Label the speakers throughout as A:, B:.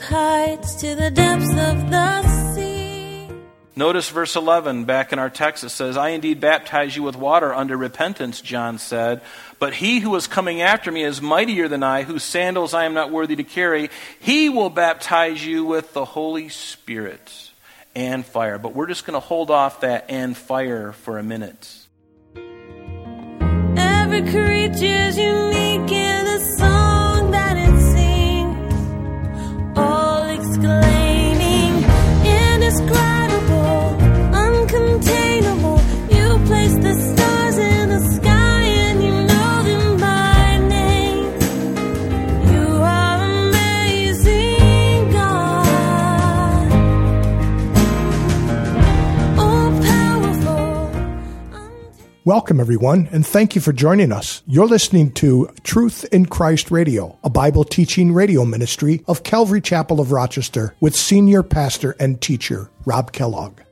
A: with heights to the depths of the sea.
B: Notice verse 11 back in our text. It says, I indeed baptize you with water under repentance, John said. But he who is coming after me is mightier than I, whose sandals I am not worthy to carry. He will baptize you with the Holy Spirit and fire. But we're just going to hold off that and fire for a minute.
A: Every creature's unique all exclaiming, indescribable,
C: Welcome, everyone, and thank you for joining us. You're listening to Truth in Christ Radio, a Bible teaching radio ministry of Calvary Chapel of Rochester with senior pastor and teacher Rob Kellogg.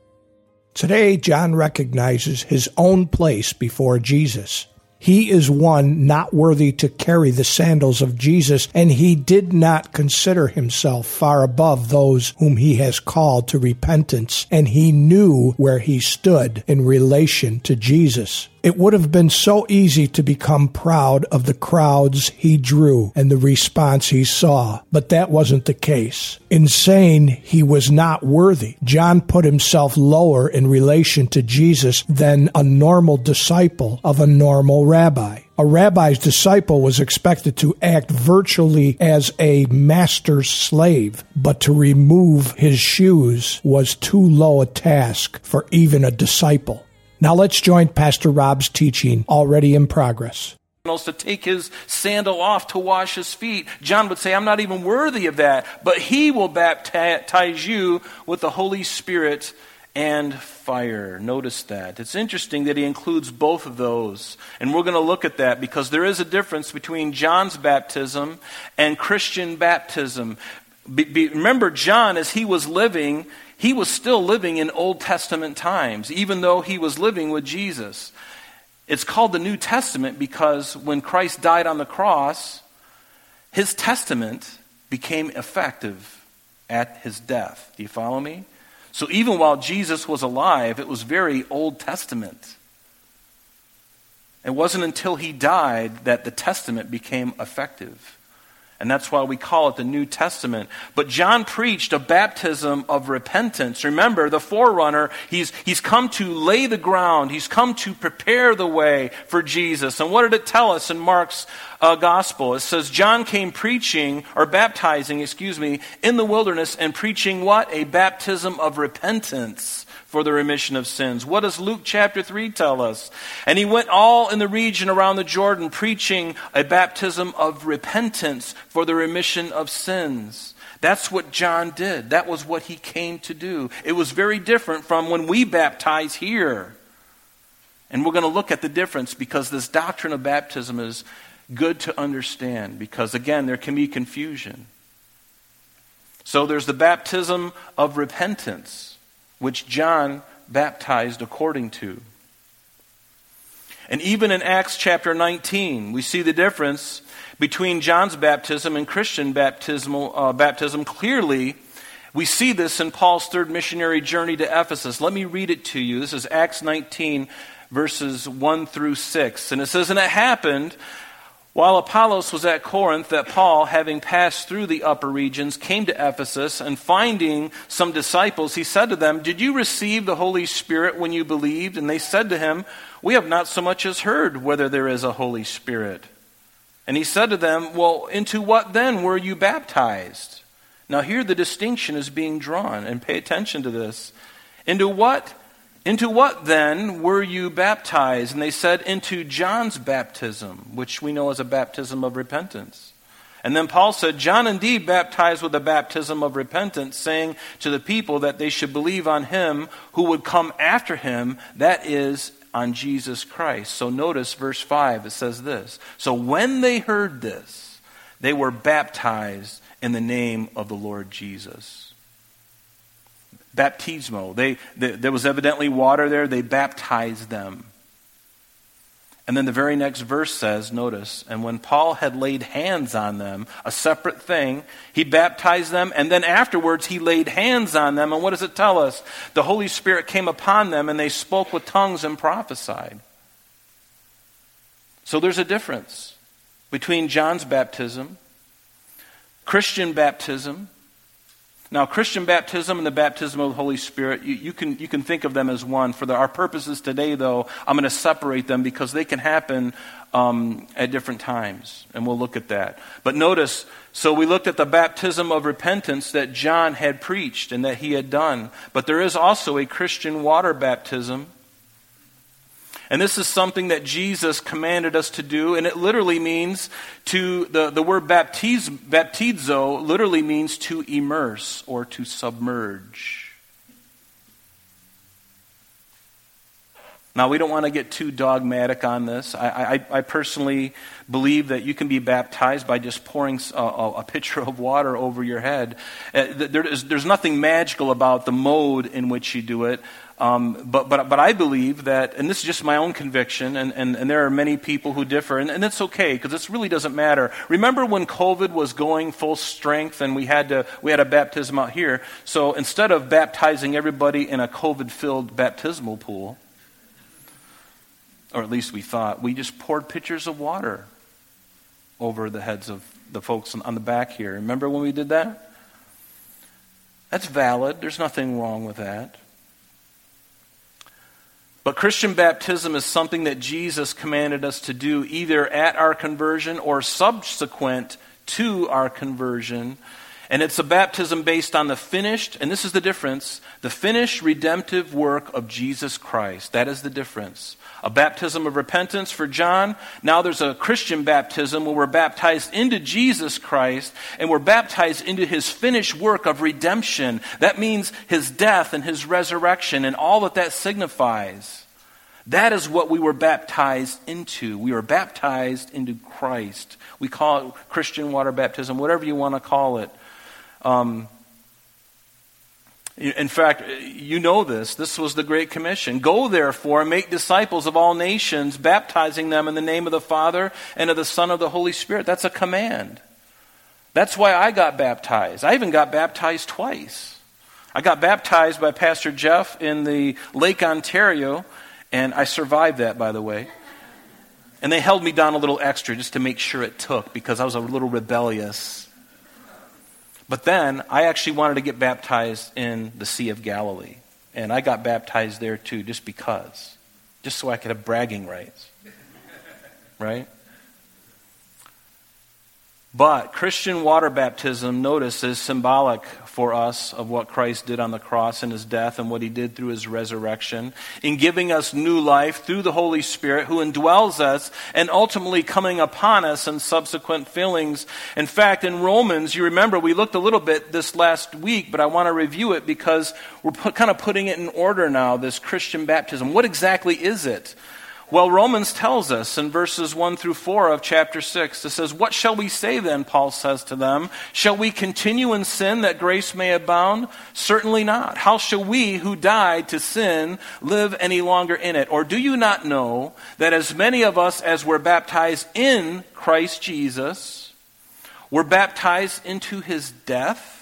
C: Today, John recognizes his own place before Jesus. He is one not worthy to carry the sandals of Jesus, and he did not consider himself far above those whom he has called to repentance, and he knew where he stood in relation to Jesus. It would have been so easy to become proud of the crowds he drew and the response he saw, but that wasn't the case. In saying he was not worthy, John put himself lower in relation to Jesus than a normal disciple of a normal rabbi. A rabbi's disciple was expected to act virtually as a master's slave, but to remove his shoes was too low a task for even a disciple. Now let's join Pastor Rob's teaching already in progress.
B: to take his sandal off to wash his feet. John would say, I'm not even worthy of that, but he will baptize you with the Holy Spirit and fire. Notice that. It's interesting that he includes both of those. And we're going to look at that because there is a difference between John's baptism and Christian baptism. Be, be, remember, John, as he was living, he was still living in Old Testament times, even though he was living with Jesus. It's called the New Testament because when Christ died on the cross, his testament became effective at his death. Do you follow me? So even while Jesus was alive, it was very Old Testament. It wasn't until he died that the testament became effective. And that's why we call it the New Testament. But John preached a baptism of repentance. Remember, the forerunner, he's, he's come to lay the ground, he's come to prepare the way for Jesus. And what did it tell us in Mark's uh, gospel? It says, John came preaching, or baptizing, excuse me, in the wilderness and preaching what? A baptism of repentance for the remission of sins. What does Luke chapter 3 tell us? And he went all in the region around the Jordan preaching a baptism of repentance for the remission of sins. That's what John did. That was what he came to do. It was very different from when we baptize here. And we're going to look at the difference because this doctrine of baptism is good to understand because, again, there can be confusion. So there's the baptism of repentance which John baptized according to. And even in Acts chapter 19, we see the difference between John's baptism and Christian baptismal, uh, baptism clearly. We see this in Paul's third missionary journey to Ephesus. Let me read it to you. This is Acts 19, verses 1 through 6. And it says, And it happened while Apollos was at Corinth, that Paul, having passed through the upper regions, came to Ephesus, and finding some disciples, he said to them, Did you receive the Holy Spirit when you believed? And they said to him, We have not so much as heard whether there is a Holy Spirit. And he said to them, Well, into what then were you baptized? Now, here the distinction is being drawn, and pay attention to this. Into what into what then were you baptized? And they said, Into John's baptism, which we know as a baptism of repentance. And then Paul said, John indeed baptized with a baptism of repentance, saying to the people that they should believe on him who would come after him, that is, on Jesus Christ. So notice verse 5, it says this So when they heard this, they were baptized in the name of the Lord Jesus baptismo. They, they, there was evidently water there. They baptized them. And then the very next verse says, notice, and when Paul had laid hands on them, a separate thing, he baptized them, and then afterwards he laid hands on them. And what does it tell us? The Holy Spirit came upon them, and they spoke with tongues and prophesied. So there's a difference between John's baptism, Christian baptism, now, Christian baptism and the baptism of the Holy Spirit, you, you, can, you can think of them as one. For the, our purposes today, though, I'm going to separate them because they can happen um, at different times. And we'll look at that. But notice, so we looked at the baptism of repentance that John had preached and that he had done. But there is also a Christian water baptism and this is something that Jesus commanded us to do, and it literally means to, the, the word baptiz, baptizo literally means to immerse or to submerge. Now, we don't want to get too dogmatic on this. I, I, I personally believe that you can be baptized by just pouring a, a pitcher of water over your head. Uh, there is, there's nothing magical about the mode in which you do it. Um, but, but, but I believe that, and this is just my own conviction, and, and, and there are many people who differ, and, and it's okay because this really doesn't matter. Remember when COVID was going full strength and we had, to, we had a baptism out here? So instead of baptizing everybody in a COVID filled baptismal pool, or at least we thought, we just poured pitchers of water over the heads of the folks on the back here. Remember when we did that? That's valid. There's nothing wrong with that. But Christian baptism is something that Jesus commanded us to do either at our conversion or subsequent to our conversion. And it's a baptism based on the finished, and this is the difference, the finished redemptive work of Jesus Christ. That is the difference. A baptism of repentance for John. Now there's a Christian baptism where we're baptized into Jesus Christ and we're baptized into his finished work of redemption. That means his death and his resurrection and all that that signifies. That is what we were baptized into. We were baptized into Christ. We call it Christian water baptism, whatever you want to call it. Um, in fact, you know this. This was the Great Commission. Go, therefore, and make disciples of all nations, baptizing them in the name of the Father and of the Son of the Holy Spirit. That's a command. That's why I got baptized. I even got baptized twice. I got baptized by Pastor Jeff in the Lake Ontario and I survived that, by the way. And they held me down a little extra just to make sure it took because I was a little rebellious. But then I actually wanted to get baptized in the Sea of Galilee. And I got baptized there too, just because. Just so I could have bragging rights. Right? But Christian water baptism, notice, is symbolic for us of what Christ did on the cross in his death and what he did through his resurrection, in giving us new life through the Holy Spirit who indwells us and ultimately coming upon us in subsequent fillings. In fact, in Romans, you remember we looked a little bit this last week, but I want to review it because we're put, kind of putting it in order now, this Christian baptism. What exactly is it? Well, Romans tells us in verses 1 through 4 of chapter 6, it says, What shall we say then? Paul says to them. Shall we continue in sin that grace may abound? Certainly not. How shall we who died to sin live any longer in it? Or do you not know that as many of us as were baptized in Christ Jesus were baptized into his death?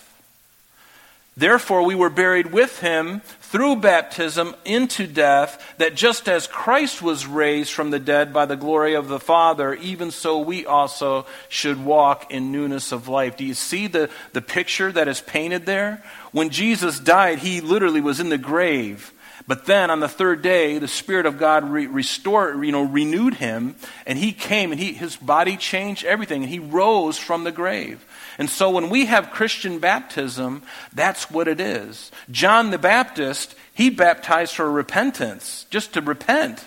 B: Therefore, we were buried with him through baptism into death, that just as Christ was raised from the dead by the glory of the Father, even so we also should walk in newness of life. Do you see the, the picture that is painted there? When Jesus died, he literally was in the grave. But then on the third day, the Spirit of God re- restored, you know, renewed him, and he came and he, his body changed everything, and he rose from the grave. And so when we have Christian baptism, that's what it is. John the Baptist, he baptized for repentance, just to repent.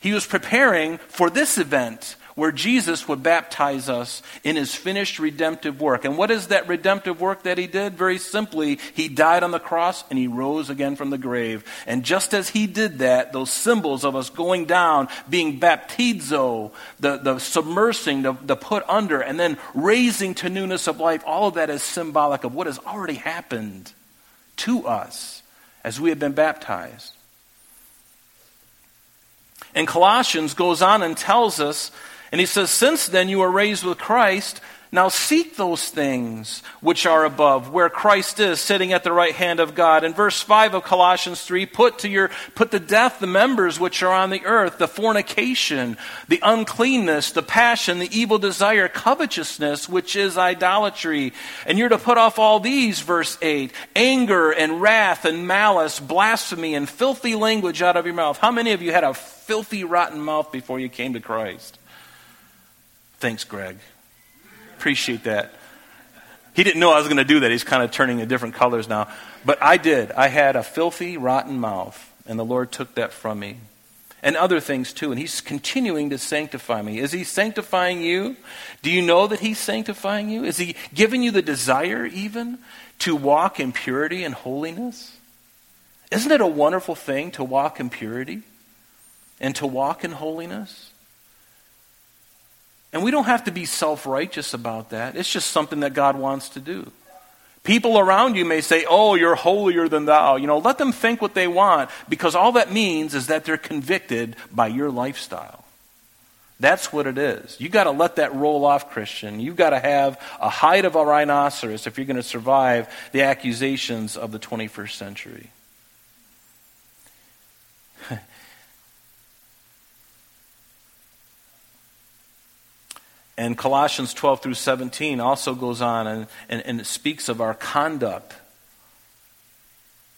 B: He was preparing for this event where Jesus would baptize us in his finished redemptive work. And what is that redemptive work that he did? Very simply, he died on the cross and he rose again from the grave. And just as he did that, those symbols of us going down, being baptizo, the, the submersing, the, the put under, and then raising to newness of life, all of that is symbolic of what has already happened to us as we have been baptized. And Colossians goes on and tells us, and he says, Since then you are raised with Christ, now seek those things which are above, where Christ is sitting at the right hand of God. In verse 5 of Colossians 3, put to your put to death the members which are on the earth, the fornication, the uncleanness, the passion, the evil desire, covetousness, which is idolatry. And you're to put off all these, verse 8, anger and wrath and malice, blasphemy and filthy language out of your mouth. How many of you had a filthy, rotten mouth before you came to Christ? Thanks, Greg. Appreciate that. He didn't know I was going to do that. He's kind of turning in different colors now. But I did. I had a filthy, rotten mouth, and the Lord took that from me. And other things too. And He's continuing to sanctify me. Is He sanctifying you? Do you know that He's sanctifying you? Is He giving you the desire even to walk in purity and holiness? Isn't it a wonderful thing to walk in purity and to walk in holiness? And we don't have to be self righteous about that. It's just something that God wants to do. People around you may say, Oh, you're holier than thou. You know, let them think what they want because all that means is that they're convicted by your lifestyle. That's what it is. You've got to let that roll off, Christian. You've got to have a hide of a rhinoceros if you're going to survive the accusations of the 21st century. And Colossians 12 through 17 also goes on and, and, and, it speaks of our conduct.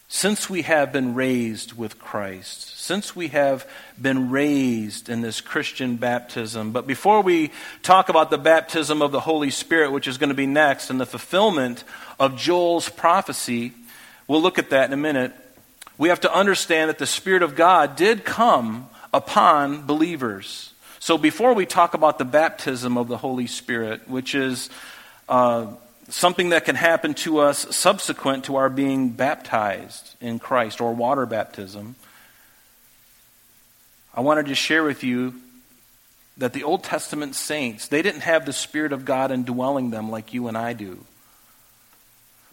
B: Since we have been raised with Christ, since we have been raised in this Christian baptism. But before we talk about the baptism of the Holy Spirit, which is going to be next, and the fulfillment of Joel's prophecy, we'll look at that in a minute. We have to understand that the Spirit of God did come upon believers. So before we talk about the baptism of the Holy Spirit, which is uh, something that can happen to us subsequent to our being baptized in Christ or water baptism, I wanted to share with you that the Old Testament saints, they didn't have the Spirit of God indwelling them like you and I do.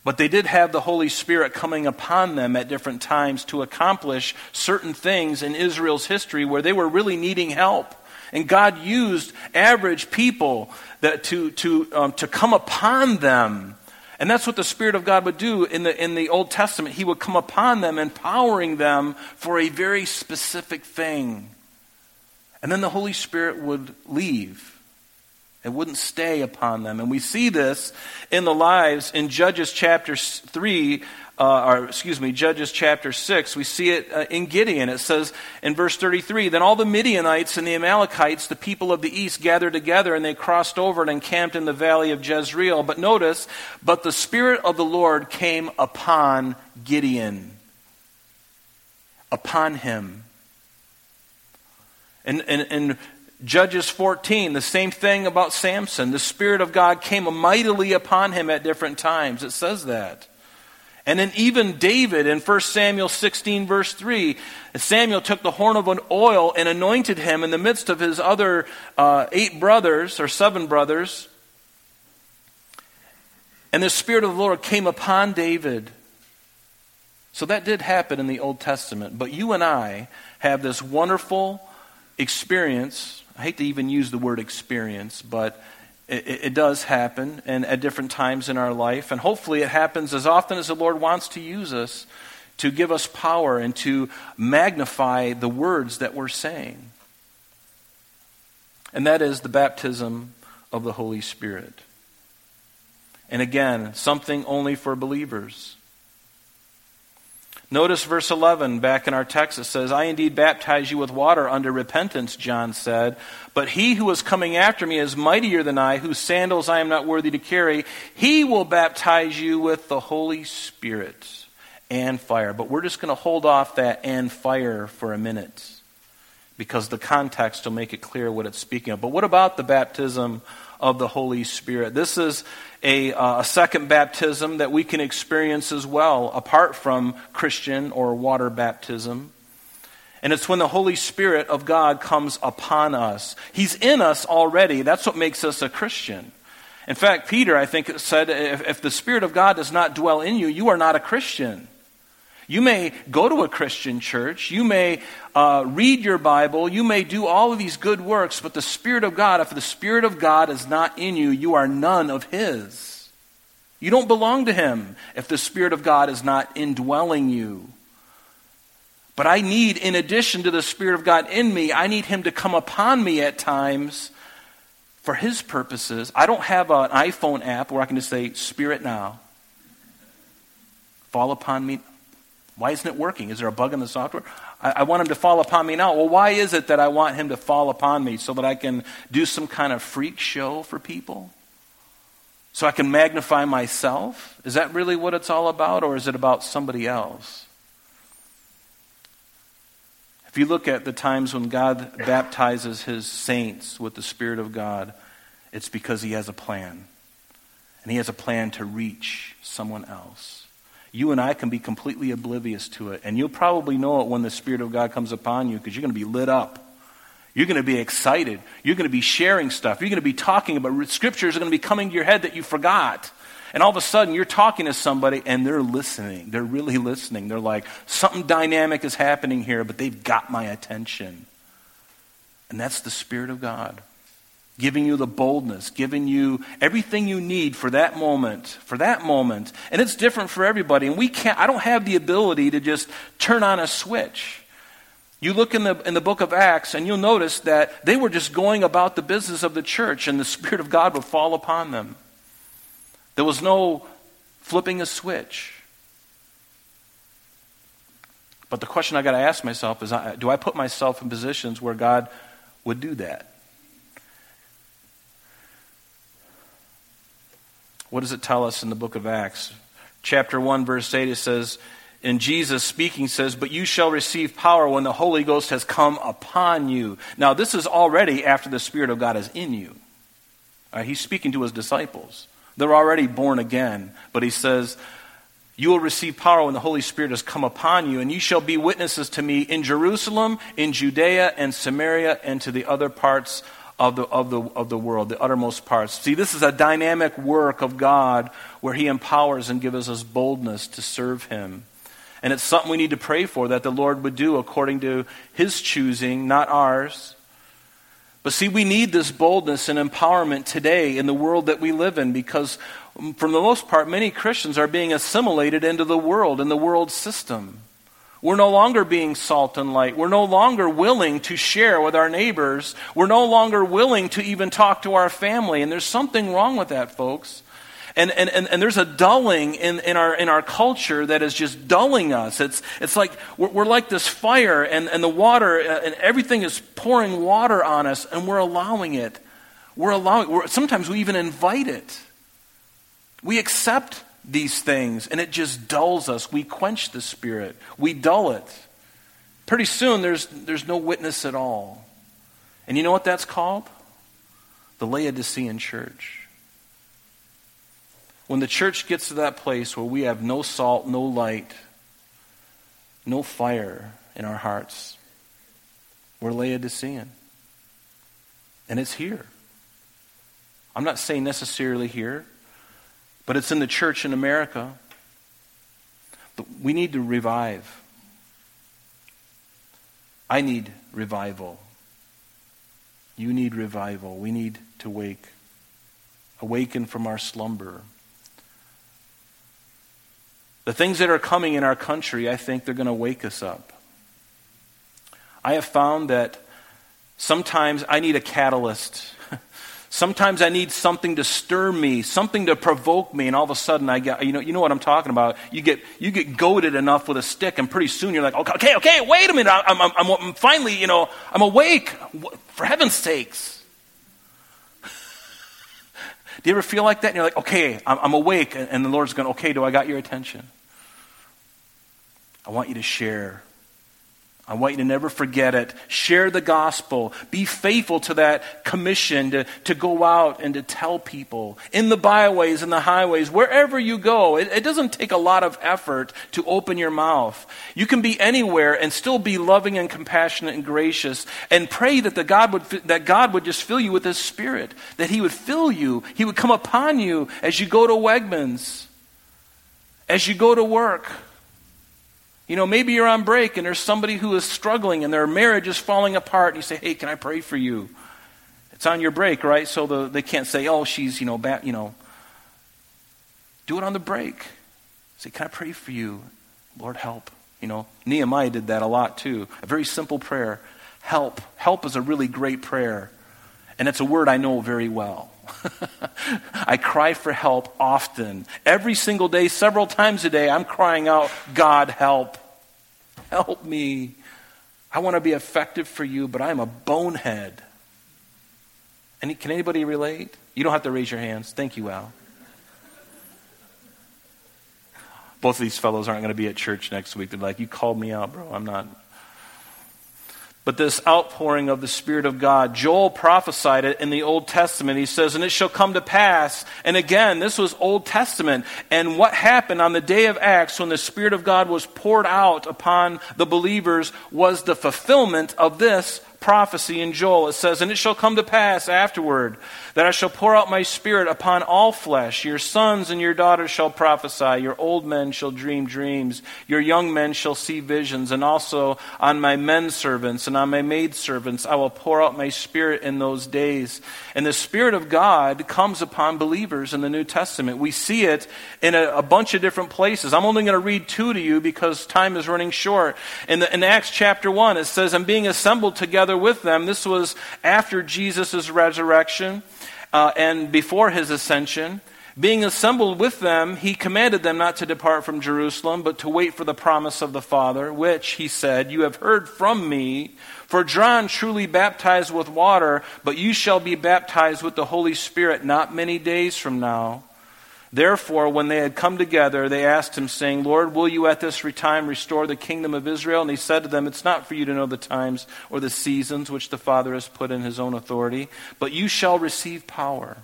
B: But they did have the Holy Spirit coming upon them at different times to accomplish certain things in Israel's history where they were really needing help. And God used average people that to, to, um, to come upon them. And that's what the Spirit of God would do in the, in the Old Testament. He would come upon them, empowering them for a very specific thing. And then the Holy Spirit would leave. It wouldn't stay upon them. And we see this in the lives in Judges chapter 3 uh, or excuse me, Judges chapter 6, we see it uh, in Gideon. It says in verse 33 Then all the Midianites and the Amalekites, the people of the east, gathered together, and they crossed over and encamped in the valley of Jezreel. But notice, but the Spirit of the Lord came upon Gideon. Upon him. And, and, and Judges 14, the same thing about Samson. The Spirit of God came mightily upon him at different times. It says that. And then even David in 1 Samuel 16, verse 3, Samuel took the horn of an oil and anointed him in the midst of his other uh, eight brothers, or seven brothers. And the Spirit of the Lord came upon David. So that did happen in the Old Testament. But you and I have this wonderful experience. I hate to even use the word experience, but it, it, does happen and at different times in our life. And hopefully it happens as often as the Lord wants to use us to give us power and to magnify the words that we're saying. And that is the baptism of the Holy Spirit. And again, something only for believers. Notice verse 11 back in our text. It says, I indeed baptize you with water under repentance, John said. But he who is coming after me is mightier than I, whose sandals I am not worthy to carry. He will baptize you with the Holy Spirit and fire. But we're just going to hold off that and fire for a minute because the context will make it clear what it's speaking of. But what about the baptism of the Holy Spirit? This is a, uh, a second baptism that we can experience as well, apart from Christian or water baptism. And it's when the Holy Spirit of God comes upon us. He's in us already. That's what makes us a Christian. In fact, Peter, I think, said if, if the Spirit of God does not dwell in you, you are not a Christian. You may go to a Christian church. You may uh, read your Bible. You may do all of these good works, but the Spirit of God, if the Spirit of God is not in you, you are none of His. You don't belong to Him if the Spirit of God is not indwelling you. But I need, in addition to the Spirit of God in me, I need Him to come upon me at times for His purposes. I don't have an iPhone app where I can just say, Spirit now, fall upon me. Why isn't it working? Is there a bug in the software? I, I, want him to fall upon me now. Well, why is it that I want him to fall upon me? So that I can do some kind of freak show for people? So I can magnify myself? Is that really what it's all about, or is it about somebody else? If you look at the times when God baptizes his saints with the Spirit of God, it's because he has a plan. And he has a plan to reach someone else. You and I can be completely oblivious to it. And you'll probably know it when the Spirit of God comes upon you because you're going to be lit up. You're going to be excited. You're going to be sharing stuff. You're going to be talking about scriptures are going to be coming to your head that you forgot. And all of a sudden, you're talking to somebody and they're listening. They're really listening. They're like, something dynamic is happening here, but they've got my attention. And that's the Spirit of God giving you the boldness, giving you everything you need for that moment, for that moment. And it's different for everybody. And we can't, I don't have the ability to just turn on a switch. You look in the, in the book of Acts and you'll notice that they were just going about the business of the church and the Spirit of God would fall upon them. There was no flipping a switch. But the question I got to ask myself is do I put myself in positions where God would do that? What does it tell us in the book of Acts? Chapter 1, verse 8, it says, and Jesus speaking says, But you shall receive power when the Holy Ghost has come upon you. Now, this is already after the Spirit of God is in you. Right, he's speaking to his disciples. They're already born again. But he says, You will receive power when the Holy Spirit has come upon you, and you shall be witnesses to me in Jerusalem, in Judea, and Samaria, and to the other parts of the, of, the, of the world, the uttermost parts. See, this is a dynamic work of God where He empowers and gives us boldness to serve Him. And it's something we need to pray for that the Lord would do according to His choosing, not ours. But see, we need this boldness and empowerment today in the world that we live in because, mm, for the most part, many Christians are being assimilated into the world and the world system. We're no longer being salt and light. We're no longer willing to share with our neighbors. We're no longer willing to even talk to our family. And there's something wrong with that, folks. And, and, and, and, there's a dulling in, in, our, in our culture that is just dulling us. It's, it's like we're, we're like this fire, and, and the water, uh, and everything is pouring water on us, and we're allowing it. We're allowing, we're, sometimes we even invite it. We accept these things, and it just dulls us. We quench the Spirit, we dull it. Pretty soon, there's, there's no witness at all. And you know what that's called? The Laodicean church. When the church gets to that place where we have no salt, no light, no fire in our hearts, we're Laodicean. And it's here. I'm not saying necessarily here, but it's in the church in America. We need to revive. I need revival. You need revival. We need to wake. Awaken from our slumber. The things that are coming in our country, I think they're going to wake us up. I have found that sometimes I need a catalyst. sometimes I need something to stir me, something to provoke me, and all of a sudden I get, you know, you know what I'm talking about. You get, you get goaded enough with a stick, and pretty soon you're like, okay, okay, wait a minute, I'm, I'm, I'm, I'm finally, you know, I'm awake. For heaven's sakes. Do you ever feel like that? And you're like, okay, I'm, I'm awake. And the Lord's going, okay, do I got your attention? I want you to share. I want you to never forget it. Share the gospel. Be faithful to that commission to, to go out and to tell people in the byways and the highways, wherever you go. It, it doesn't take a lot of effort to open your mouth. You can be anywhere and still be loving and compassionate and gracious and pray that, the God would, that God would just fill you with His Spirit, that He would fill you, He would come upon you as you go to Wegmans, as you go to work You know, maybe you're on break and there's somebody who is struggling and their marriage is falling apart. And you say, hey, can I pray for you? It's on your break, right? So the, they can't say, oh, she's, you know, bad, you know. Do it on the break. Say, can I pray for you? Lord, help. You know, Nehemiah did that a lot too. A very simple prayer. Help. Help is a really great prayer. And it's a word I know very well. I cry for help often. Every single day, several times a day, I'm crying out, God, help. Help me. I want to be effective for you, but I'm a bonehead. And can anybody relate? You don't have to raise your hands. Thank you, Al. Both of these fellows aren't going to be at church next week. They're like, You called me out, bro. I'm not but this outpouring of the Spirit of God. Joel prophesied it in the Old Testament. He says, And it shall come to pass. And again, this was Old Testament. And what happened on the day of Acts when the Spirit of God was poured out upon the believers was the fulfillment of this prophecy in Joel. It says, And it shall come to pass afterward that I shall pour out my spirit upon all flesh. Your sons and your daughters shall prophesy. Your old men shall dream dreams. Your young men shall see visions. And also on my men servants and on my maid servants I will pour out my spirit in those days. And the Spirit of God comes upon believers in the New Testament. We see it in a, a bunch of different places. I'm only going to read two to you because time is running short. In, the, in Acts chapter 1, it says, And being assembled together with them, this was after Jesus' resurrection uh, and before his ascension. Being assembled with them, he commanded them not to depart from Jerusalem, but to wait for the promise of the Father, which, he said, You have heard from me. For John truly baptized with water, but you shall be baptized with the Holy Spirit not many days from now. Therefore, when they had come together, they asked him, saying, Lord, will you at this time restore the kingdom of Israel? And he said to them, It's not for you to know the times or the seasons which the Father has put in his own authority, but you shall receive power.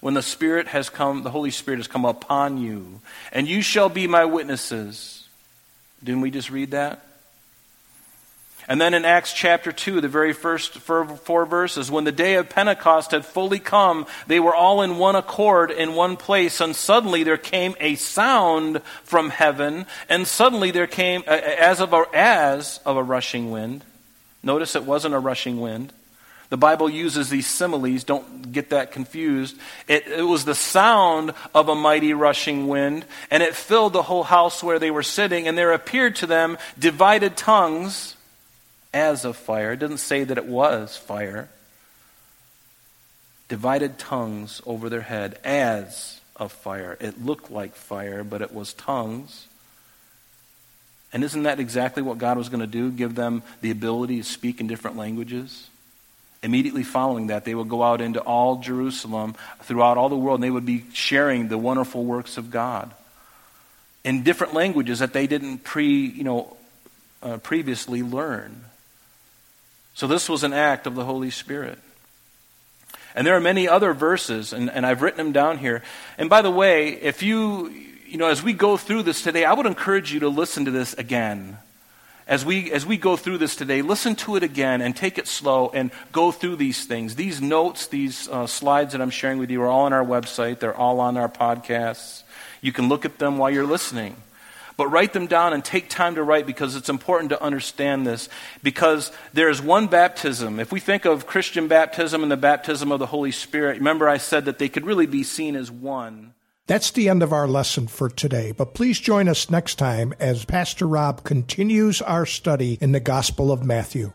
B: When the Spirit has come, the Holy Spirit has come upon you, and you shall be my witnesses. Didn't we just read that? And then in Acts chapter 2, the very first four verses, when the day of Pentecost had fully come, they were all in one accord in one place, and suddenly there came a sound from heaven, and suddenly there came as of a, as of a rushing wind. Notice it wasn't a rushing wind. The Bible uses these similes, don't get that confused. It, it, was the sound of a mighty rushing wind, and it filled the whole house where they were sitting, and there appeared to them divided tongues as of fire. It doesn't say that it was fire. Divided tongues over their head as of fire. It looked like fire, but it was tongues. And isn't that exactly what God was going to do? Give them the ability to speak in different languages? Immediately following that, they would go out into all Jerusalem, throughout all the world, and they would be sharing the wonderful works of God in different languages that they didn't pre, you know, uh, previously learn. So this was an act of the Holy Spirit. And there are many other verses, and, and I've written them down here. And by the way, if you, you know, as we go through this today, I would encourage you to listen to this again. As we, as we go through this today, listen to it again and take it slow and go through these things. These notes, these uh, slides that I'm sharing with you are all on our website. They're all on our podcasts. You can look at them while you're listening. But write them down and take time to write because it's important to understand this. Because there is one baptism. If we think of Christian baptism and the baptism of the Holy Spirit, remember I said that they could really be seen as one.
C: That's the end of our lesson for today, but please join us next time as Pastor Rob continues our study in the Gospel of Matthew.